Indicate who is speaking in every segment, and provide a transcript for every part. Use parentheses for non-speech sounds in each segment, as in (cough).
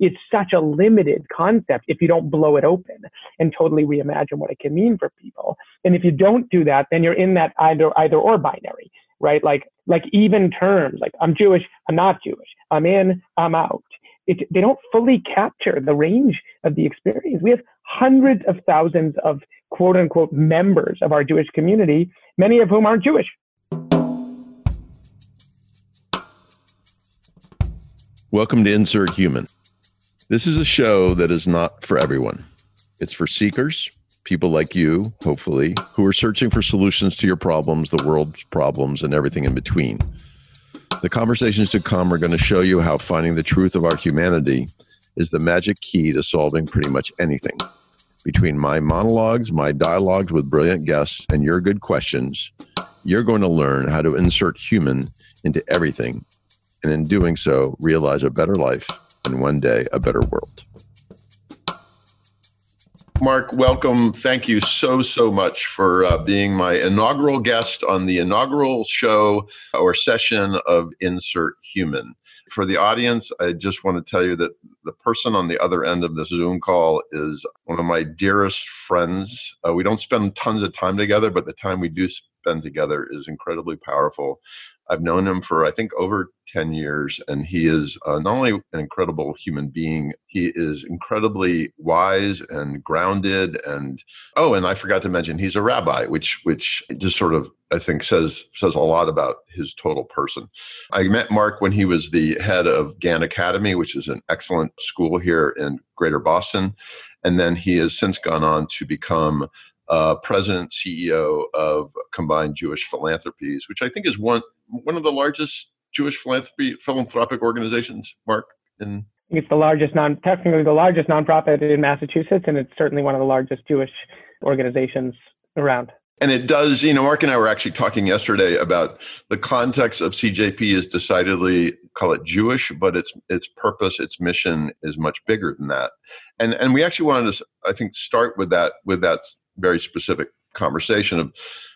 Speaker 1: it's such a limited concept if you don't blow it open and totally reimagine what it can mean for people. And if you don't do that, then you're in that either either or binary, right? Like like even terms, like I'm Jewish, I'm not Jewish, I'm in, I'm out. It, they don't fully capture the range of the experience. We have hundreds of thousands of quote unquote members of our Jewish community, many of whom aren't Jewish.
Speaker 2: Welcome to Insert Human. This is a show that is not for everyone. It's for seekers, people like you, hopefully, who are searching for solutions to your problems, the world's problems, and everything in between. The conversations to come are going to show you how finding the truth of our humanity is the magic key to solving pretty much anything. Between my monologues, my dialogues with brilliant guests, and your good questions, you're going to learn how to insert human into everything and in doing so, realize a better life and one day a better world. Marc, welcome. Thank you so, so much for uh, being my inaugural guest on the inaugural show or session of Insert Human. For the audience, I just want to tell you that the person on the other end of this Zoom call is one of my dearest friends. Uh, we don't spend tons of time together, but the time we do spend together is incredibly powerful. I've known him for, I think, over 10 years, and he is uh, not only an incredible human being, he is incredibly wise and grounded. And oh, and I forgot to mention, he's a rabbi, which which just sort of I think says says a lot about his total person. I met Marc when he was the head of Gann Academy, which is an excellent school here in Greater Boston, and then he has since gone on to become uh, president CEO of Combined Jewish Philanthropies, which I think is one one of the largest Jewish philanthropy philanthropic organizations. Marc in
Speaker 1: it's the largest non technically the largest nonprofit in Massachusetts, and it's certainly one of the largest Jewish organizations around.
Speaker 2: And it does, you know, Marc and I were actually talking yesterday about the context of CJP is decidedly call it Jewish, but its its purpose, its mission is much bigger than that. And and we actually wanted to, I think, start with that with that very specific conversation of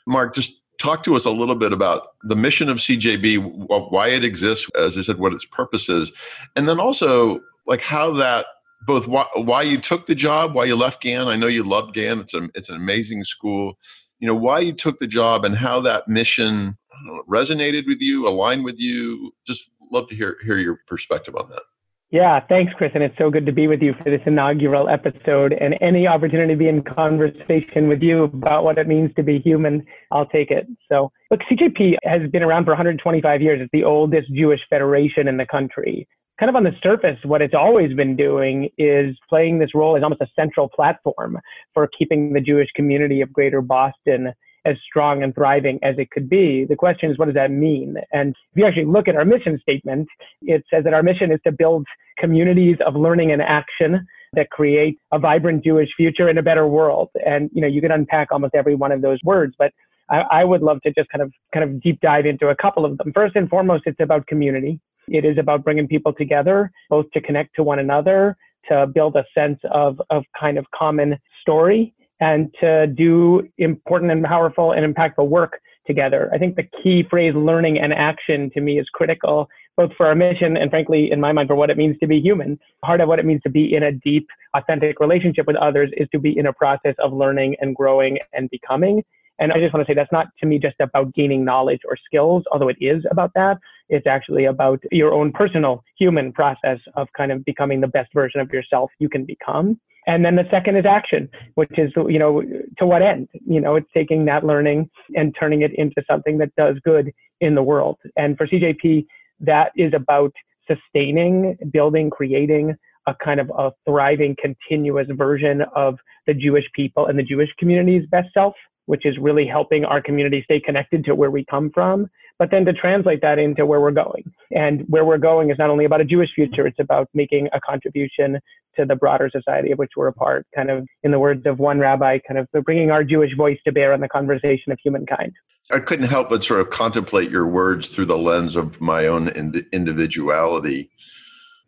Speaker 2: Marc, just talk to us a little bit about the mission of CJP, why it exists, as I said, what its purpose is, and then also like how that both why, why you took the job, why you left Gann. I know you loved Gann; it's a it's an amazing school. You know why you took the job and how that mission know, resonated with you, aligned with you. Just love to hear hear your perspective on that.
Speaker 1: Yeah, thanks, Chris. And it's so good to be with you for this inaugural episode. And any opportunity to be in conversation with you about what it means to be human, I'll take it. So, look, CJP has been around for 125 years. It's the oldest Jewish federation in the country. Kind of on the surface, what it's always been doing is playing this role as almost a central platform for keeping the Jewish community of Greater Boston as strong and thriving as it could be. The question is, what does that mean? And if you actually look at our mission statement, it says that our mission is to build communities of learning and action that create a vibrant Jewish future and a better world. And, you know, you can unpack almost every one of those words, but I, I would love to just kind of, kind of deep dive into a couple of them. First and foremost, it's about community. It is about bringing people together, both to connect to one another, to build a sense of, of kind of common story and to do important and powerful and impactful work together. I think the key phrase learning and action to me is critical, both for our mission and frankly, in my mind, for what it means to be human. Part of what it means to be in a deep, authentic relationship with others is to be in a process of learning and growing and becoming. And I just want to say that's not to me just about gaining knowledge or skills, although it is about that. It's actually about your own personal human process of kind of becoming the best version of yourself you can become. And then the second is action, which is, you know, to what end? You know, it's taking that learning and turning it into something that does good in the world. And for CJP, that is about sustaining, building, creating a kind of a thriving, continuous version of the Jewish people and the Jewish community's best self, which is really helping our community stay connected to where we come from but then to translate that into where we're going. And where we're going is not only about a Jewish future, it's about making a contribution to the broader society of which we're a part, kind of in the words of one rabbi, kind of bringing our Jewish voice to bear on the conversation of humankind.
Speaker 2: I couldn't help but sort of contemplate your words through the lens of my own individuality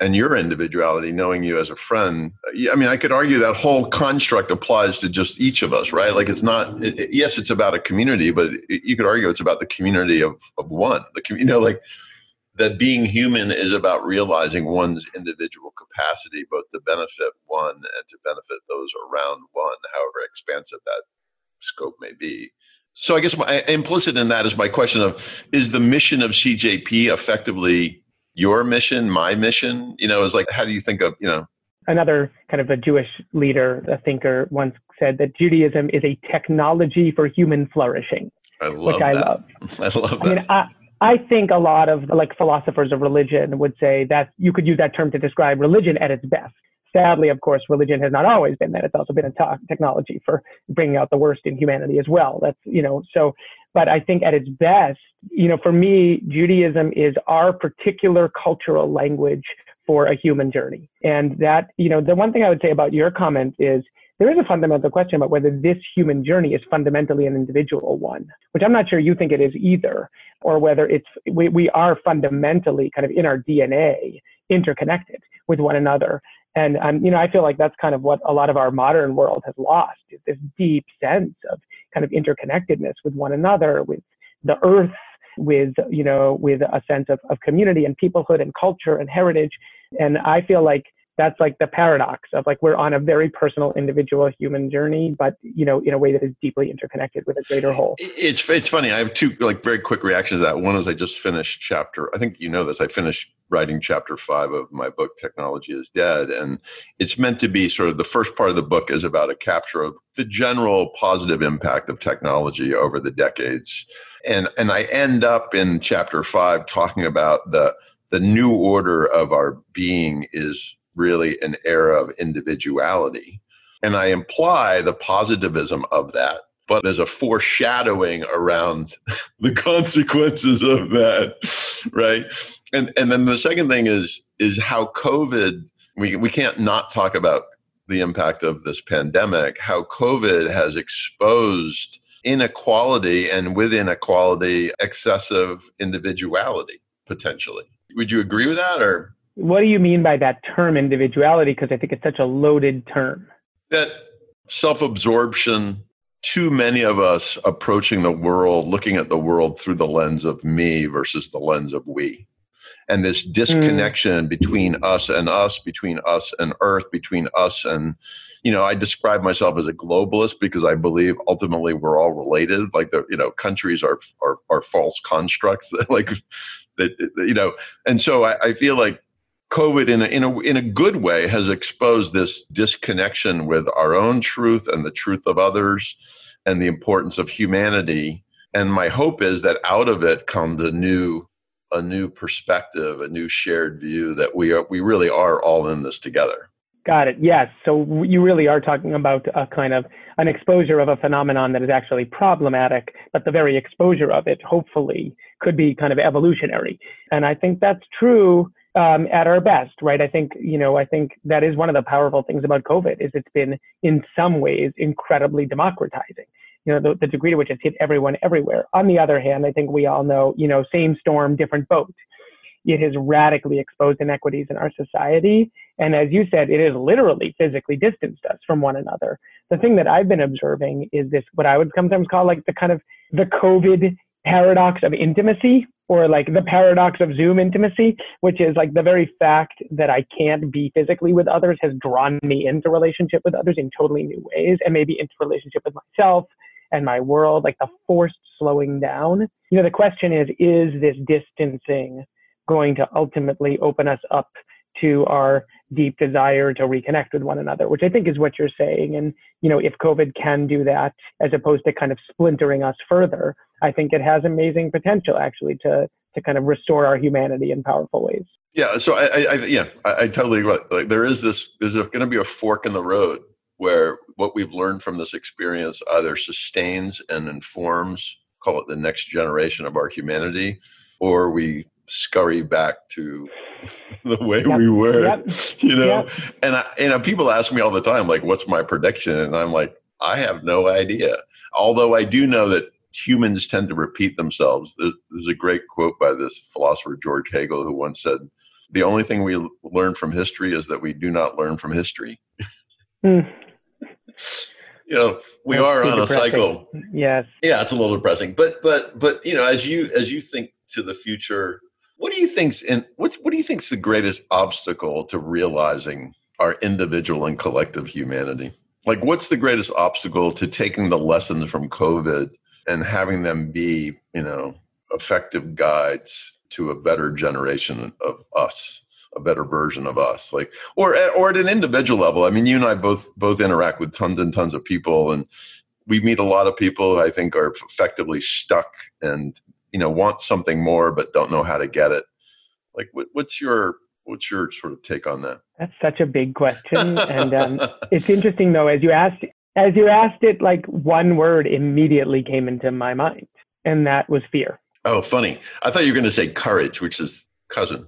Speaker 2: and your individuality, knowing you as a friend. I mean, I could argue that whole construct applies to just each of us, right? Like, it's not. It, yes, it's about a community, but you could argue it's about the community of of one. The (laughs) you know, like that being human is about realizing one's individual capacity, both to benefit one and to benefit those around one, however expansive that scope may be. So I guess my implicit in that is my question of is the mission of CJP effectively your mission, my mission? You know, is like how do you think of, you know,
Speaker 1: another kind of a Jewish leader, a thinker once said that Judaism is a technology for human flourishing.
Speaker 2: I love which I that. love. (laughs) I love that. I
Speaker 1: mean, I, I think a lot of like philosophers of religion would say that you could use that term to describe religion at its best. Sadly, of course, religion has not always been that. It's also been a t- technology for bringing out the worst in humanity as well. That's, you know, so, but I think at its best, you know, for me, Judaism is our particular cultural language for a human journey. And that, you know, the one thing I would say about your comment is there is a fundamental question about whether this human journey is fundamentally an individual one, which I'm not sure you think it is either, or whether it's, we, we are fundamentally kind of in our DNA interconnected with one another. And, um, you know, I feel like that's kind of what a lot of our modern world has lost is this deep sense of kind of interconnectedness with one another, with the earth, with, you know, with a sense of, of community and peoplehood and culture and heritage. And I feel like that's like the paradox of like we're on a very personal individual human journey but you know in a way that is deeply interconnected with a greater whole.
Speaker 2: It's it's funny. I have two like very quick reactions to that. One is i just finished chapter i think you know this i finished writing chapter five of my book technology is dead. And it's meant to be sort of the first part of the book is about a capture of the general positive impact of technology over the decades and and i end up in chapter five talking about the the new order of our being is really an era of individuality. And I imply the positivism of that, but there's a foreshadowing around (laughs) the consequences of that, (laughs) right? And and then the second thing is is how COVID we we can't not talk about the impact of this pandemic, how COVID has exposed inequality and with inequality excessive individuality potentially. Would you agree with that or
Speaker 1: what do you mean by that term individuality? Because I think it's such a loaded term.
Speaker 2: That self absorption, too many of us approaching the world, looking at the world through the lens of me versus the lens of we. And this disconnection mm. between us and us, between us and earth, between us and, you know, I describe myself as a globalist because I believe ultimately we're all related. Like the, you know, countries are are, are false constructs (laughs) that like that, you know, and so I, I feel like COVID, in a, in a in a good way, has exposed this disconnection with our own truth and the truth of others, and the importance of humanity. And my hope is that out of it comes a new a new perspective, a new shared view that we are we really are all in this together.
Speaker 1: Got it. Yes. So you really are talking about a kind of an exposure of a phenomenon that is actually problematic, but the very exposure of it, hopefully, could be kind of evolutionary. And I think that's true um, at our best, right? I think, you know, I think that is one of the powerful things about COVID is it's been in some ways incredibly democratizing. You know, the, the degree to which it's hit everyone everywhere. On the other hand, I think we all know, you know, same storm, different boat. It has radically exposed inequities in our society. And as you said, it has literally physically distanced us from one another. The thing that I've been observing is this, what I would sometimes call like the kind of the COVID paradox of intimacy or like the paradox of Zoom intimacy, which is like the very fact that I can't be physically with others has drawn me into relationship with others in totally new ways and maybe into relationship with myself and my world, like the forced slowing down. You know, the question is, is this distancing going to ultimately open us up to our deep desire to reconnect with one another, which I think is what you're saying. And, you know, if COVID can do that, as opposed to kind of splintering us further, I think it has amazing potential actually to, to kind of restore our humanity in powerful ways.
Speaker 2: Yeah. So I, I yeah, I, I totally agree. Like there is this, there's going to be a fork in the road where what we've learned from this experience either sustains and informs, call it the next generation of our humanity, or we scurry back to (laughs) the way yep. we were, yep. you know. Yep. And I, you know, people ask me all the time, like, "What's my prediction?" And I'm like, I have no idea. Although I do know that humans tend to repeat themselves. There's a great quote by this philosopher George Hegel, who once said, "The only thing we learn from history is that we do not learn from history." Mm. You know we That's are on depressing. a cycle
Speaker 1: yes
Speaker 2: yeah it's a little depressing but but but you know as you as you think to the future What do you think's in what's what do you think's the greatest obstacle to realizing our individual and collective humanity? Like what's the greatest obstacle to taking the lessons from COVID and having them be, you know, effective guides to a better generation of us? A better version of us like or or at an individual level. I mean you and i both both interact with tons and tons of people and we meet a lot of people i think are effectively stuck and you know want something more but don't know how to get it. Like what, what's your what's your sort of take on that?
Speaker 1: That's such a big question and um, (laughs) it's interesting though as you asked as you asked it like one word immediately came into my mind and that was fear.
Speaker 2: Oh funny. I thought you were going to say courage which is cousin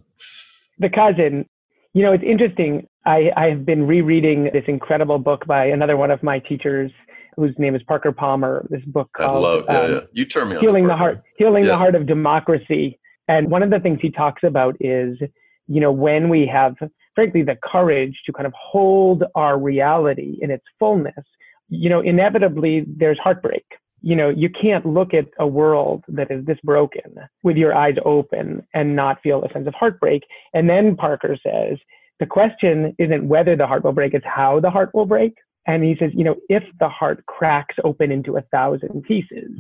Speaker 1: the cousin you know it's interesting i i have been rereading this incredible book by another one of my teachers whose name is Parker Palmer. This book called
Speaker 2: love, yeah, um, yeah. You turn me
Speaker 1: Healing the Heart, Healing yeah. the Heart of Democracy. And one of the things he talks about is, you know, when we have, frankly, the courage to kind of hold our reality in its fullness, you know, inevitably there's heartbreak. You know, you can't look at a world that is this broken with your eyes open and not feel a sense of heartbreak. And then Parker says, the question isn't whether the heart will break, it's how the heart will break. And he says, you know, if the heart cracks open into a thousand pieces,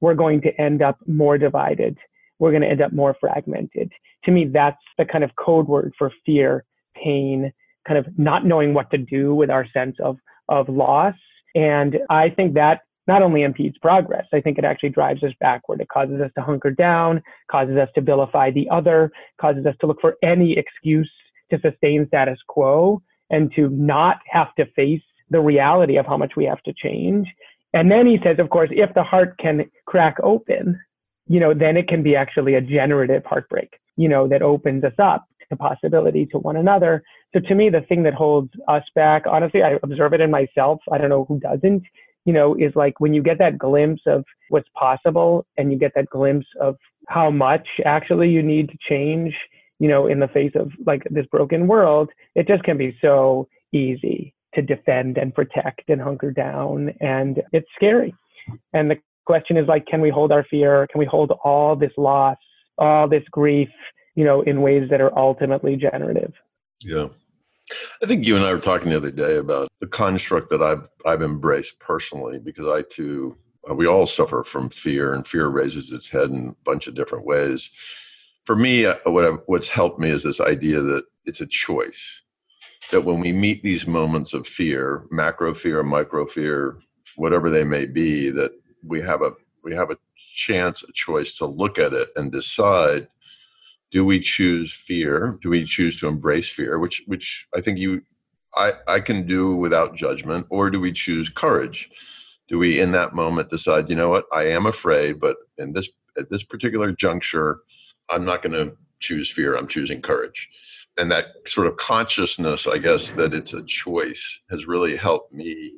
Speaker 1: we're going to end up more divided. We're going to end up more fragmented. To me, that's the kind of code word for fear, pain, kind of not knowing what to do with our sense of, of loss. And I think that not only impedes progress, I think it actually drives us backward. It causes us to hunker down, causes us to vilify the other, causes us to look for any excuse to sustain status quo and to not have to face the reality of how much we have to change. And then he says, of course, if the heart can crack open, you know, then it can be actually a generative heartbreak, you know, that opens us up to possibility to one another. So to me, the thing that holds us back, honestly, I observe it in myself. I don't know who doesn't, you know, is like when you get that glimpse of what's possible and you get that glimpse of how much actually you need to change, you know, in the face of like this broken world, it just can be so easy to defend and protect and hunker down. And it's scary. And the question is like, can we hold our fear? Can we hold all this loss, all this grief, you know, in ways that are ultimately generative?
Speaker 2: Yeah. I think you and I were talking the other day about the construct that I've I've embraced personally because I too uh, we all suffer from fear and fear raises its head in a bunch of different ways. For me, uh, what I've, what's helped me is this idea that it's a choice that when we meet these moments of fear, macro fear, micro fear, whatever they may be, that we have a we have a chance, a choice to look at it and decide do we choose fear? Do we choose to embrace fear, which which I think you I, I can do without judgment, or do we choose courage? Do we in that moment decide, you know what, I am afraid, but in this at this particular juncture, I'm not going to choose fear, I'm choosing courage and that sort of consciousness, I guess, that it's a choice has really helped me.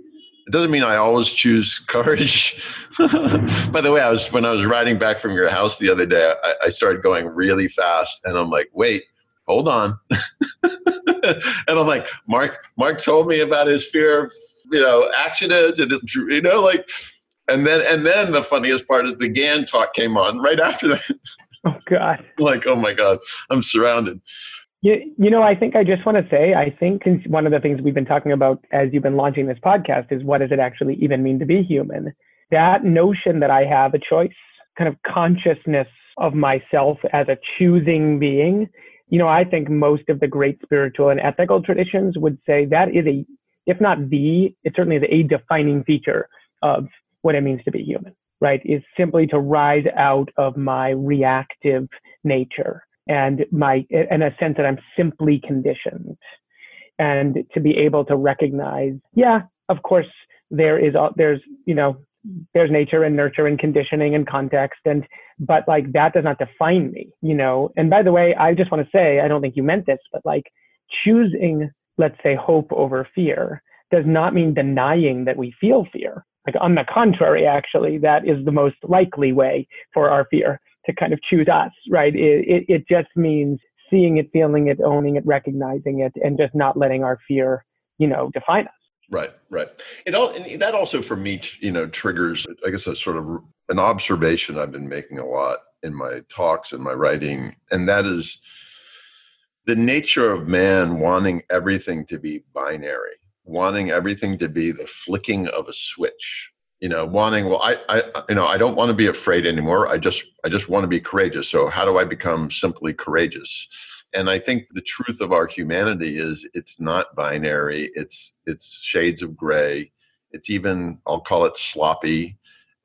Speaker 2: It doesn't mean I always choose (laughs) courage. By the way, I was when I was riding back from your house the other day, I, I started going really fast, and I'm like, wait, hold on. (laughs) and I'm like, Marc, Marc told me about his fear of, you know, accidents and you know, like, and then and then the funniest part is the GAN talk came on right after that.
Speaker 1: Oh God! (laughs)
Speaker 2: like, oh my God, I'm surrounded.
Speaker 1: You, you know, I think I just want to say, I think one of the things we've been talking about as you've been launching this podcast is what does it actually even mean to be human? That notion that I have a choice, kind of consciousness of myself as a choosing being, you know, I think most of the great spiritual and ethical traditions would say that is a, if not the, it certainly is a defining feature of what it means to be human, right? Is simply to rise out of my reactive nature and my in a sense that I'm simply conditioned. And to be able to recognize yeah of course there is there's you know there's nature and nurture and conditioning and context and but like that does not define me you know? And by the way I just want to say I don't think you meant this but like choosing let's say hope over fear does not mean denying that we feel fear. Like on the contrary actually that is the most likely way for our fear to kind of choose us, right? It, it, it just means seeing it, feeling it, owning it, recognizing it, and just not letting our fear, you know, define us.
Speaker 2: Right, right. It all and that also for me, you know, triggers. I guess a sort of an observation I've been making a lot in my talks and my writing, and that is the nature of man wanting everything to be binary, wanting everything to be the flicking of a switch. You know, wanting well, I, I, you know, I don't want to be afraid anymore. I just, I just want to be courageous. So how do I become simply courageous? And I think the truth of our humanity is it's not binary. It's, it's shades of gray. It's even, I'll call it sloppy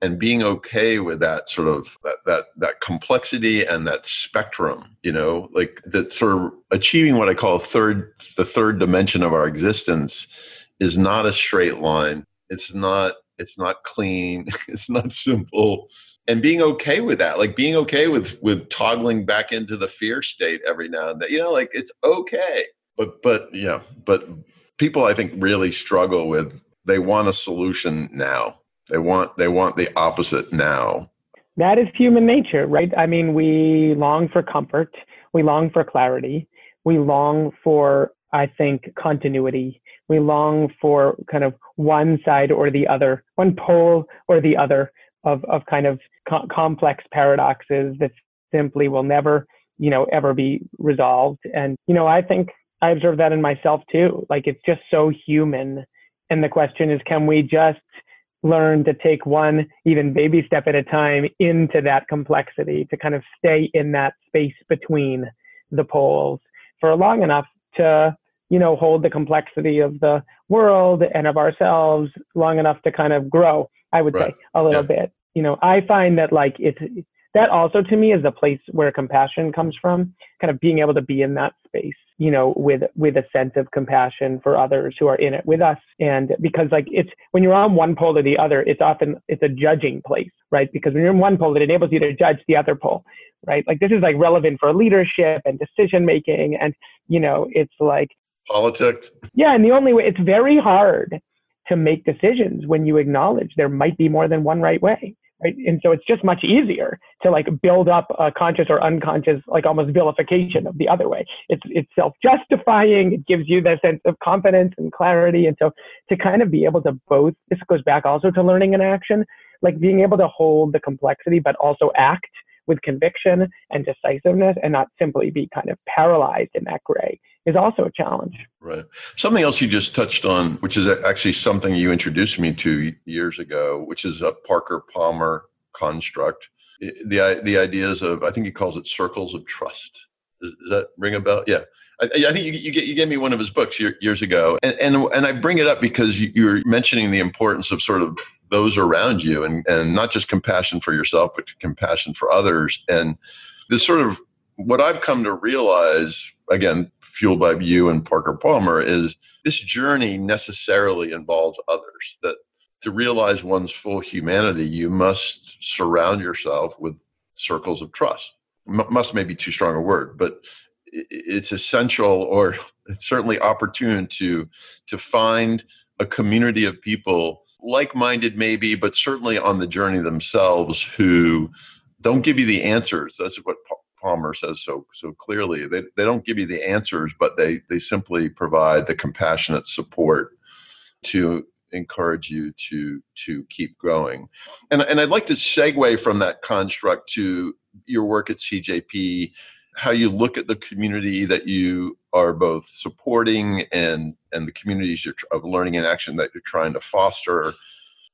Speaker 2: and being okay with that sort of that that that complexity and that spectrum you know like that sort of achieving what i call third the third dimension of our existence is not a straight line it's not it's not clean (laughs) it's not simple and being okay with that like being okay with with toggling back into the fear state every now and then you know like it's okay but but yeah but people i think really struggle with they want a solution now they want they want the opposite now.
Speaker 1: That is human nature, right? I mean, we long for comfort, we long for clarity, we long for I think continuity. We long for kind of one side or the other, one pole or the other of of kind of co- complex paradoxes that simply will never, you know, ever be resolved. And you know, I think I observe that in myself too. Like it's just so human. And the question is, can we just learn to take one even baby step at a time into that complexity to kind of stay in that space between the poles for long enough to you know hold the complexity of the world and of ourselves long enough to kind of grow i would right. say a little yeah. bit. You know i find that like it's that also to me is a place where compassion comes from kind of being able to be in that space you know with with a sense of compassion for others who are in it with us. And because like it's when you're on one pole or the other it's often it's a judging place right? Because when you're in one pole it enables you to judge the other pole right? Like this is like relevant for leadership and decision making and you know it's like
Speaker 2: politics
Speaker 1: yeah and the only way it's very hard to make decisions when you acknowledge there might be more than one right way right? And so it's just much easier to like build up a conscious or unconscious, like almost vilification of the other way. It's it's self-justifying. It gives you that sense of confidence and clarity. And so to kind of be able to both, this goes back also to learning and action, like being able to hold the complexity but also act with conviction and decisiveness and not simply be kind of paralyzed in that gray is also a challenge.
Speaker 2: Right. Something else you just touched on, which is actually something you introduced me to years ago, which is a Parker Palmer construct. The, the ideas of, I think he calls it circles of trust. Does, does that ring a bell? Yeah. I, I, think you, you, you, gave me one of his books years ago, and, and and I bring it up because you, you're mentioning the importance of sort of those around you, and and not just compassion for yourself, but compassion for others. And this sort of what I've come to realize, again, fueled by you and Parker Palmer, is this journey necessarily involves others. That to realize one's full humanity, you must surround yourself with circles of trust. M- must may be too strong a word, but it's essential or (laughs) it's certainly opportune to to find a community of people like-minded maybe but certainly on the journey themselves who don't give you the answers that's what palmer says so so clearly. They, they don't give you the answers but they they simply provide the compassionate support to encourage you to to keep growing. And and i'd like to segue from that construct to your work at cjp how you look at the community that you are both supporting and and the communities of learning and action that you're trying to foster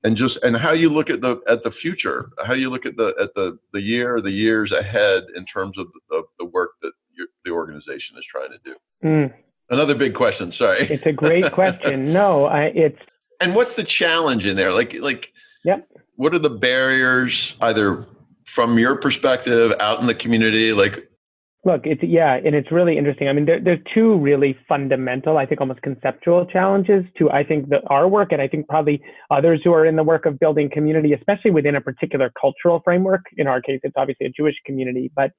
Speaker 2: and just and how you look at the at the future how you look at the at the the year the years ahead in terms of the, the work that the organization is trying to do. Mm. another big question sorry.
Speaker 1: It's a great question. (laughs) No I, it's
Speaker 2: and what's the challenge in there? Like like
Speaker 1: yep.
Speaker 2: what are the barriers either from your perspective out in the community like
Speaker 1: Look, it's yeah, and it's really interesting. I mean, there, there's two really fundamental, I think, almost conceptual challenges to I think that our work, and I think probably others who are in the work of building community, especially within a particular cultural framework. In our case, it's obviously a Jewish community, but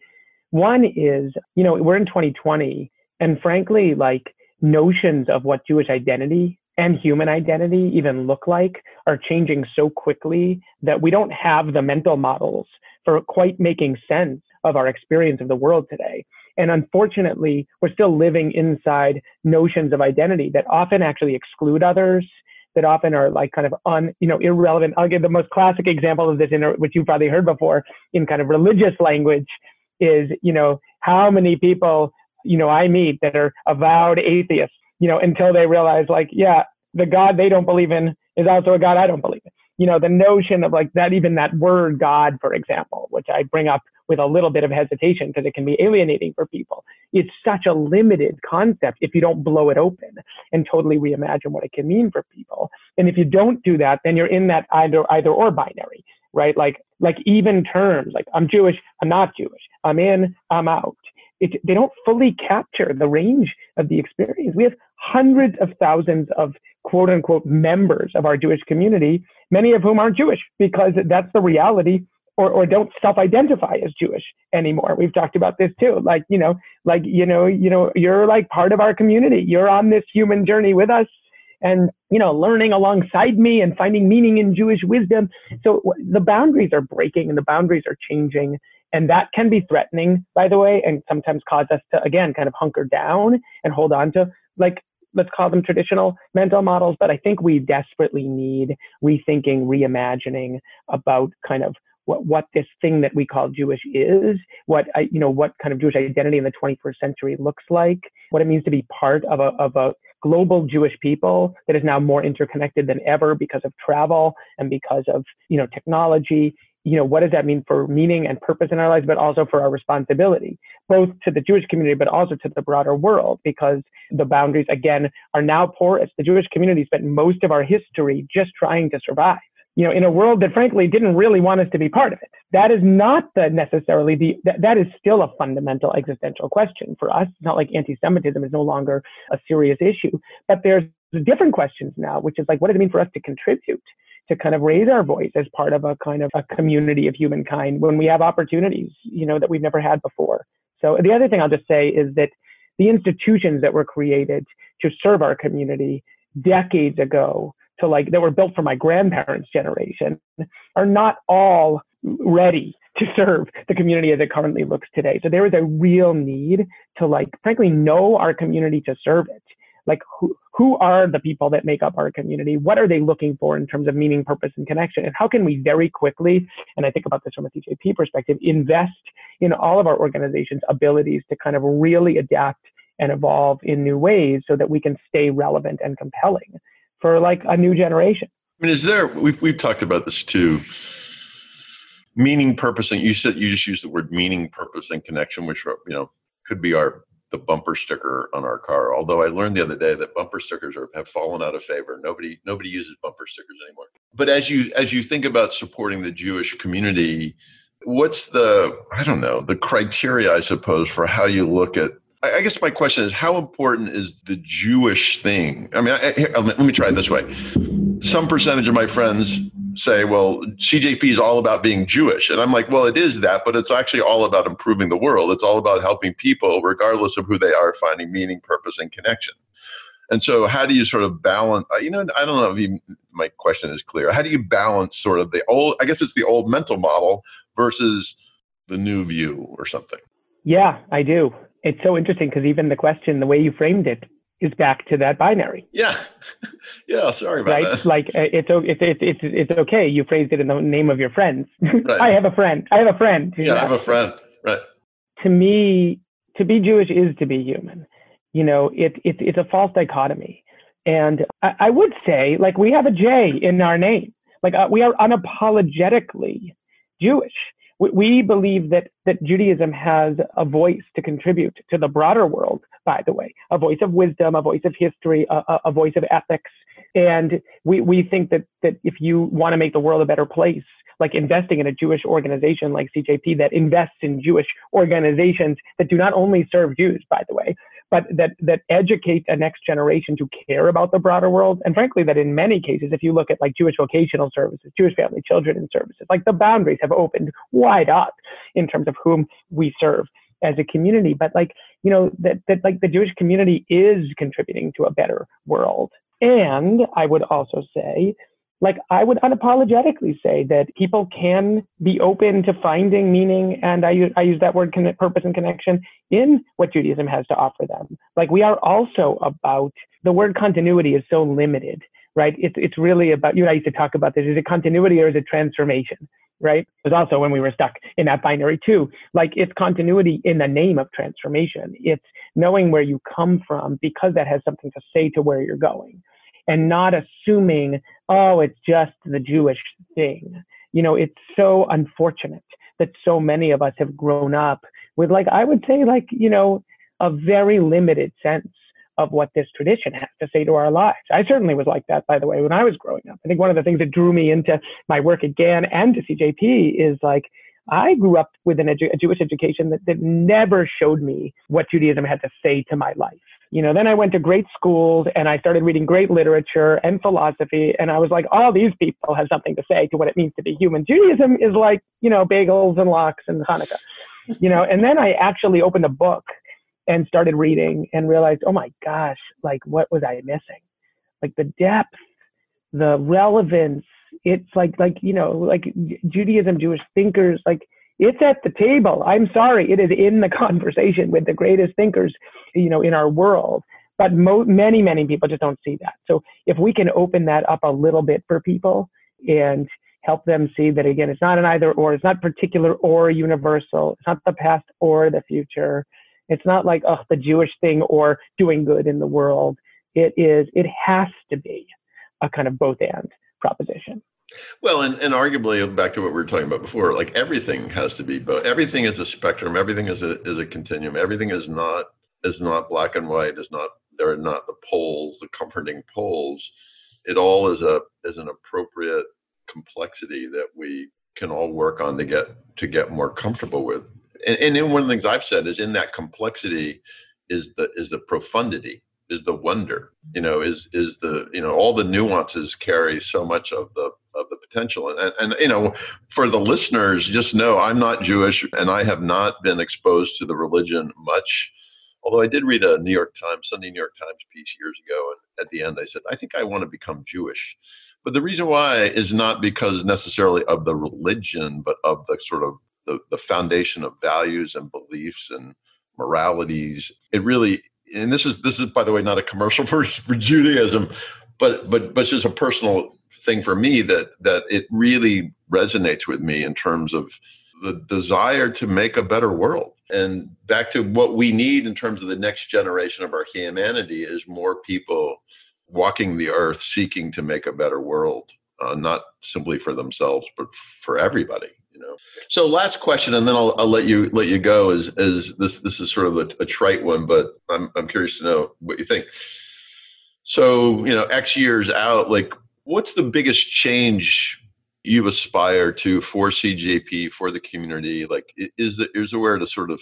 Speaker 1: one is, you know, we're in 2020, and frankly, like notions of what Jewish identity and human identity even look like are changing so quickly that we don't have the mental models for quite making sense of our experience of the world today. And unfortunately, we're still living inside notions of identity that often actually exclude others, that often are like kind of un, you know, irrelevant. I'll give the most classic example of this, in which you've probably heard before, in kind of religious language, is you know how many people you know I meet that are avowed atheists, you know, until they realize like, yeah, the God they don't believe in is also a God I don't believe in. You know, the notion of like that, even that word God, for example, which I bring up with a little bit of hesitation because it can be alienating for people. It's such a limited concept if you don't blow it open and totally reimagine what it can mean for people. And if you don't do that, then you're in that either either or binary, right? Like like even terms, like I'm Jewish, I'm not Jewish, I'm in, I'm out. It, they don't fully capture the range of the experience. We have hundreds of thousands of quote unquote members of our Jewish community, many of whom aren't Jewish because that's the reality or, or don't self-identify as Jewish anymore. We've talked about this too. Like, you know, like, you know, you know, you're like part of our community. You're on this human journey with us and, you know, learning alongside me and finding meaning in Jewish wisdom. So the boundaries are breaking and the boundaries are changing. And that can be threatening, by the way, and sometimes cause us to, again, kind of hunker down and hold on to like let's call them traditional mental models, but I think we desperately need rethinking, reimagining about kind of what, what this thing that we call Jewish is, what you know, what kind of Jewish identity in the 21st century looks like, what it means to be part of a, of a global Jewish people that is now more interconnected than ever because of travel and because of you know technology. You know, what does that mean for meaning and purpose in our lives, but also for our responsibility, both to the Jewish community, but also to the broader world, because the boundaries again are now porous. The Jewish community spent most of our history just trying to survive you know, in a world that frankly didn't really want us to be part of it. That is not the necessarily the, that, that is still a fundamental existential question for us. It's not like anti-Semitism is no longer a serious issue, but there's different questions now, which is like, what does it mean for us to contribute? To kind of raise our voice as part of a kind of a community of humankind when we have opportunities, you know, that we've never had before. So the other thing I'll just say is that the institutions that were created to serve our community decades ago to like that were built for my grandparents' generation are not all ready to serve the community as it currently looks today. So there is a real need to like, frankly, know our community to serve it. Like who, who are the people that make up our community? What are they looking for in terms of meaning, purpose, and connection? And how can we very quickly, and I think about this from a CJP perspective, invest in all of our organizations' abilities to kind of really adapt and evolve in new ways so that we can stay relevant and compelling for like a new generation.
Speaker 2: I mean, is there? We've we've talked about this too. Meaning, purpose, and you said you just used the word meaning, purpose, and connection, which you know could be our the bumper sticker on our car. Although I learned the other day that bumper stickers are, have fallen out of favor. Nobody nobody uses bumper stickers anymore. But as you as you think about supporting the Jewish community, what's the I don't know the criteria I suppose for how you look at I guess my question is how important is the Jewish thing? I mean, I, here, let me try it this way. Some percentage of my friends say, well, CJP is all about being Jewish. And I'm like, well, it is that, but it's actually all about improving the world. It's all about helping people, regardless of who they are, finding meaning, purpose, and connection. And so, how do you sort of balance? Uh, you know, I don't know if you, my question is clear. How do you balance sort of the old, I guess it's the old mental model versus the new view or something?
Speaker 1: Yeah, I do it's so interesting because even the question, the way you framed it, is back to that binary.
Speaker 2: Yeah, (laughs) yeah. Sorry about
Speaker 1: right?
Speaker 2: that.
Speaker 1: Like uh, it's it's it's it's it's okay. You phrased it in the name of your friends. Right. (laughs) I have a friend. I have a friend.
Speaker 2: Yeah, know? I have a friend. Right.
Speaker 1: To me, to be Jewish is to be human. You know, it, it it's a false dichotomy, and I, I would say like we have a J in our name. Like uh, we are unapologetically Jewish we believe that that Judaism has a voice to contribute to the broader world. By the way, a voice of wisdom, a voice of history, a, a voice of ethics, and we we think that that if you want to make the world a better place, like investing in a Jewish organization like CJP that invests in Jewish organizations that do not only serve Jews, by the way, but that that educate a next generation to care about the broader world. And frankly, that in many cases, if you look at like Jewish vocational services, Jewish family children and services, like the boundaries have opened wide up in terms of whom we serve as a community. But like, you know, that that like the Jewish community is contributing to a better world. And I would also say like I would unapologetically say that people can be open to finding meaning, and I use, I use that word con- purpose and connection in what Judaism has to offer them. Like we are also about the word continuity is so limited. right? It's, it's really about, you and I used to talk about this. Is it continuity or is it transformation? Right. It was also when we were stuck in that binary too. Like it's continuity in the name of transformation. It's knowing where you come from because that has something to say to where you're going and not assuming, oh, it's just the Jewish thing. You know, it's so unfortunate that so many of us have grown up with like, I would say like, you know, a very limited sense of what this tradition has to say to our lives. I certainly was like that, by the way, when I was growing up. I think one of the things that drew me into my work at Gann and to CJP is like, I grew up with an edu- a Jewish education that, that never showed me what Judaism had to say to my life. You know, then I went to great schools and I started reading great literature and philosophy. And I was like, all these people have something to say to what it means to be human. Judaism is like, you know, bagels and lox and Hanukkah, you know, and then I actually opened a book and started reading and realized, oh my gosh, like what was I missing? Like the depth, the relevance. It's like like you know like Judaism, Jewish thinkers, like it's at the table. I'm sorry, it is in the (laughs) conversation with the greatest thinkers, you know, in our world. But mo- many many people just don't see that. So if we can open that up a little bit for people and help them see that again, it's not an either or, it's not particular or universal, it's not the past or the future it's not like, oh, the Jewish thing or doing good in the world. It is, it has to be a kind of both and proposition.
Speaker 2: Well, and, and arguably back to what we were talking about before, like everything has to be both. Everything is a spectrum. Everything is a is a continuum. Everything is not is not black and white. Is not there are not the poles, the comforting poles. It all is a is an appropriate complexity that we can all work on to get to get more comfortable with and, and one of the things I've said is in that complexity is the is the profundity is the wonder you know is is the you know all the nuances carry so much of the of the potential. And, and you know for the listeners just know i'm not jewish and i have not been exposed to the religion much. Although i did read a new york times sunday new york times piece years ago and at the end i said i think i want to become jewish. But the reason why is not because necessarily of the religion but of the sort of the, the foundation of values and beliefs and moralities. It really, and this is this is by the way not a commercial (laughs) for, for Judaism, but but but just a personal thing for me that that it really resonates with me in terms of the desire to make a better world. And back to what we need in terms of the next generation of our humanity is more people walking the earth seeking to make a better world, uh, not simply for themselves, but for everybody you know? So last question and then I'll, I'll let you let you go is is this this is sort of a, a trite one but I'm, I'm curious to know what you think. So you know x years out like what's the biggest change you aspire to for cjp for the community? Like is there, is there where to sort of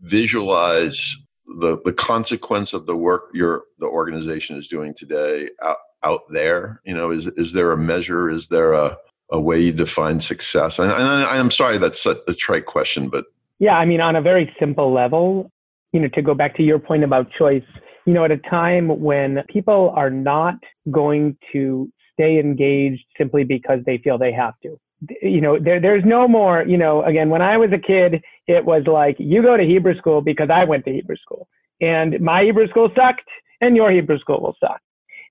Speaker 2: visualize the the consequence of the work your the organization is doing today out out there? You know is is there a measure? Is there a a way you define success? And, I, am sorry that's a, a trite question, but
Speaker 1: yeah, I mean, on a very simple level, you know, to go back to your point about choice, you know, at a time when people are not going to stay engaged simply because they feel they have to. You know, there, there's no more, you know, again, when I was a kid, it was like, you go to Hebrew school because I went to Hebrew school. And my Hebrew school sucked, and your Hebrew school will suck.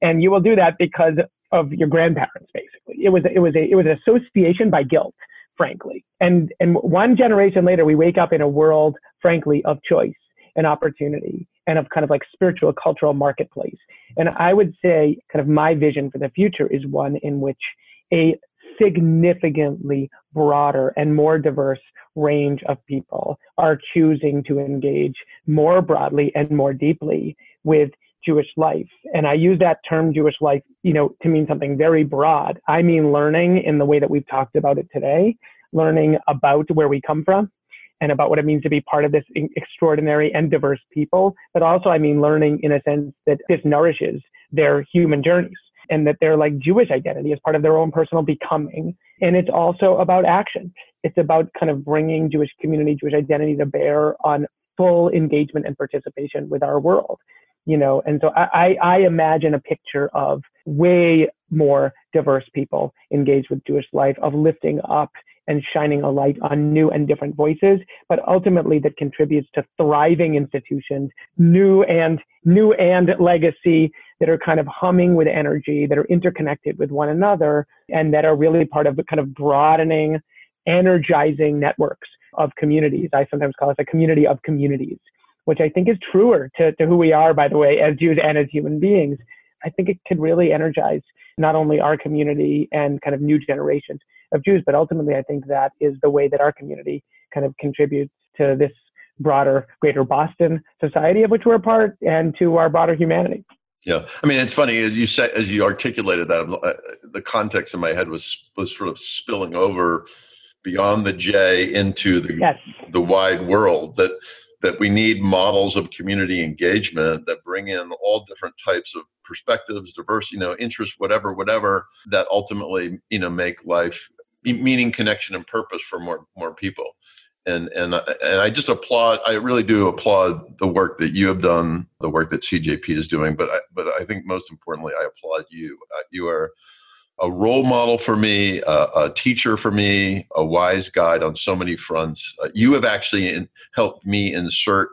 Speaker 1: And you will do that because of your grandparents, basically. It was it was a it was an association by guilt, frankly. And and one generation later, we wake up in a world, frankly, of choice and opportunity and of kind of like spiritual cultural marketplace. And I would say, kind of my vision for the future is one in which a significantly broader and more diverse range of people are choosing to engage more broadly and more deeply with Jewish life. And I use that term Jewish life, you know, to mean something very broad. I mean learning in the way that we've talked about it today, learning about where we come from and about what it means to be part of this extraordinary and diverse people. But also, I mean learning in a sense that this nourishes their human journeys and that their like Jewish identity is part of their own personal becoming. And it's also about action. It's about kind of bringing Jewish community, Jewish identity to bear on full engagement and participation with our world you know and so I, I imagine a picture of way more diverse people engaged with jewish life of lifting up and shining a light on new and different voices but ultimately that contributes to thriving institutions new and new and legacy that are kind of humming with energy, that are interconnected with one another, and that are really part of the kind of broadening, energizing networks of communities. I sometimes call it a community of communities, which I think is truer to, to who we are, by the way, as Jews and as human beings. I think it could really energize not only our community and kind of new generations of Jews, but ultimately I think that is the way that our community kind of contributes to this broader greater Boston society of which we're a part and to our broader humanity.
Speaker 2: Yeah, I mean it's funny as you said as you articulated that uh, the context in my head was was sort of spilling over beyond the J into the yes. the wide world that that we need models of community engagement that bring in all different types of perspectives, diverse, you know, interests, whatever, whatever, that ultimately, you know, make life meaning, connection, and purpose for more more people. And and and I just applaud. I really do applaud the work that you have done, the work that CJP is doing. But I, but I think most importantly, I applaud you. Uh, you are a role model for me, a, a, teacher for me, a wise guide on so many fronts. Uh, you have actually in, helped me insert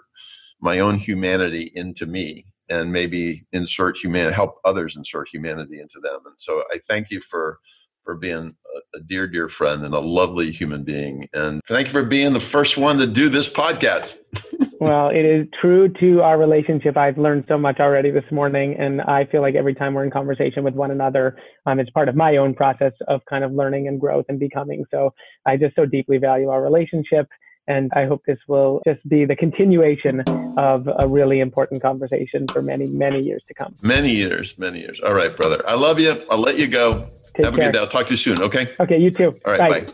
Speaker 2: my own humanity into me and maybe insert human help others insert humanity into them. And so I thank you for for being a, a dear, dear friend and a lovely human being. And thank you for being the first one to do this podcast. (laughs)
Speaker 1: well, it is true to our relationship. I've learned so much already this morning, and I feel like every time we're in conversation with one another, um, it's part of my own process of kind of learning and growth and becoming. So I just so deeply value our relationship. And I hope this will just be the continuation of a really important conversation for many, many years to come.
Speaker 2: Many years, many years. All right, brother. I love you. I'll let you go. Take Have care. a good day. I'll talk to you soon. Okay.
Speaker 1: Okay. You too.
Speaker 2: All right. Bye. bye.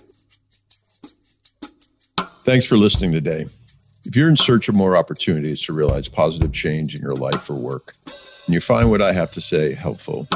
Speaker 2: Thanks for listening today. If you're in search of more opportunities to realize positive change in your life or work, and you find what I have to say helpful,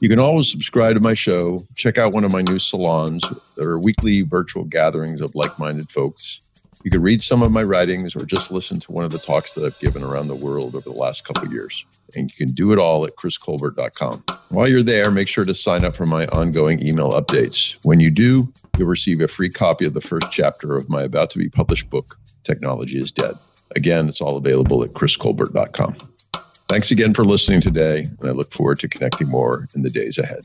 Speaker 2: you can always subscribe to my show, check out one of my new salons. There are weekly virtual gatherings of like minded folks you can read some of my writings or just listen to one of the talks that I've given around the world over the last couple years. And you can do it all at chriscolbert.com. While you're there, make sure to sign up for my ongoing email updates. When you do, you'll receive a free copy of the first chapter of my about to be published book, Technology is Dead. Again, it's all available at chriscolbert.com. Thanks again for listening today, and I look forward to connecting more in the days ahead.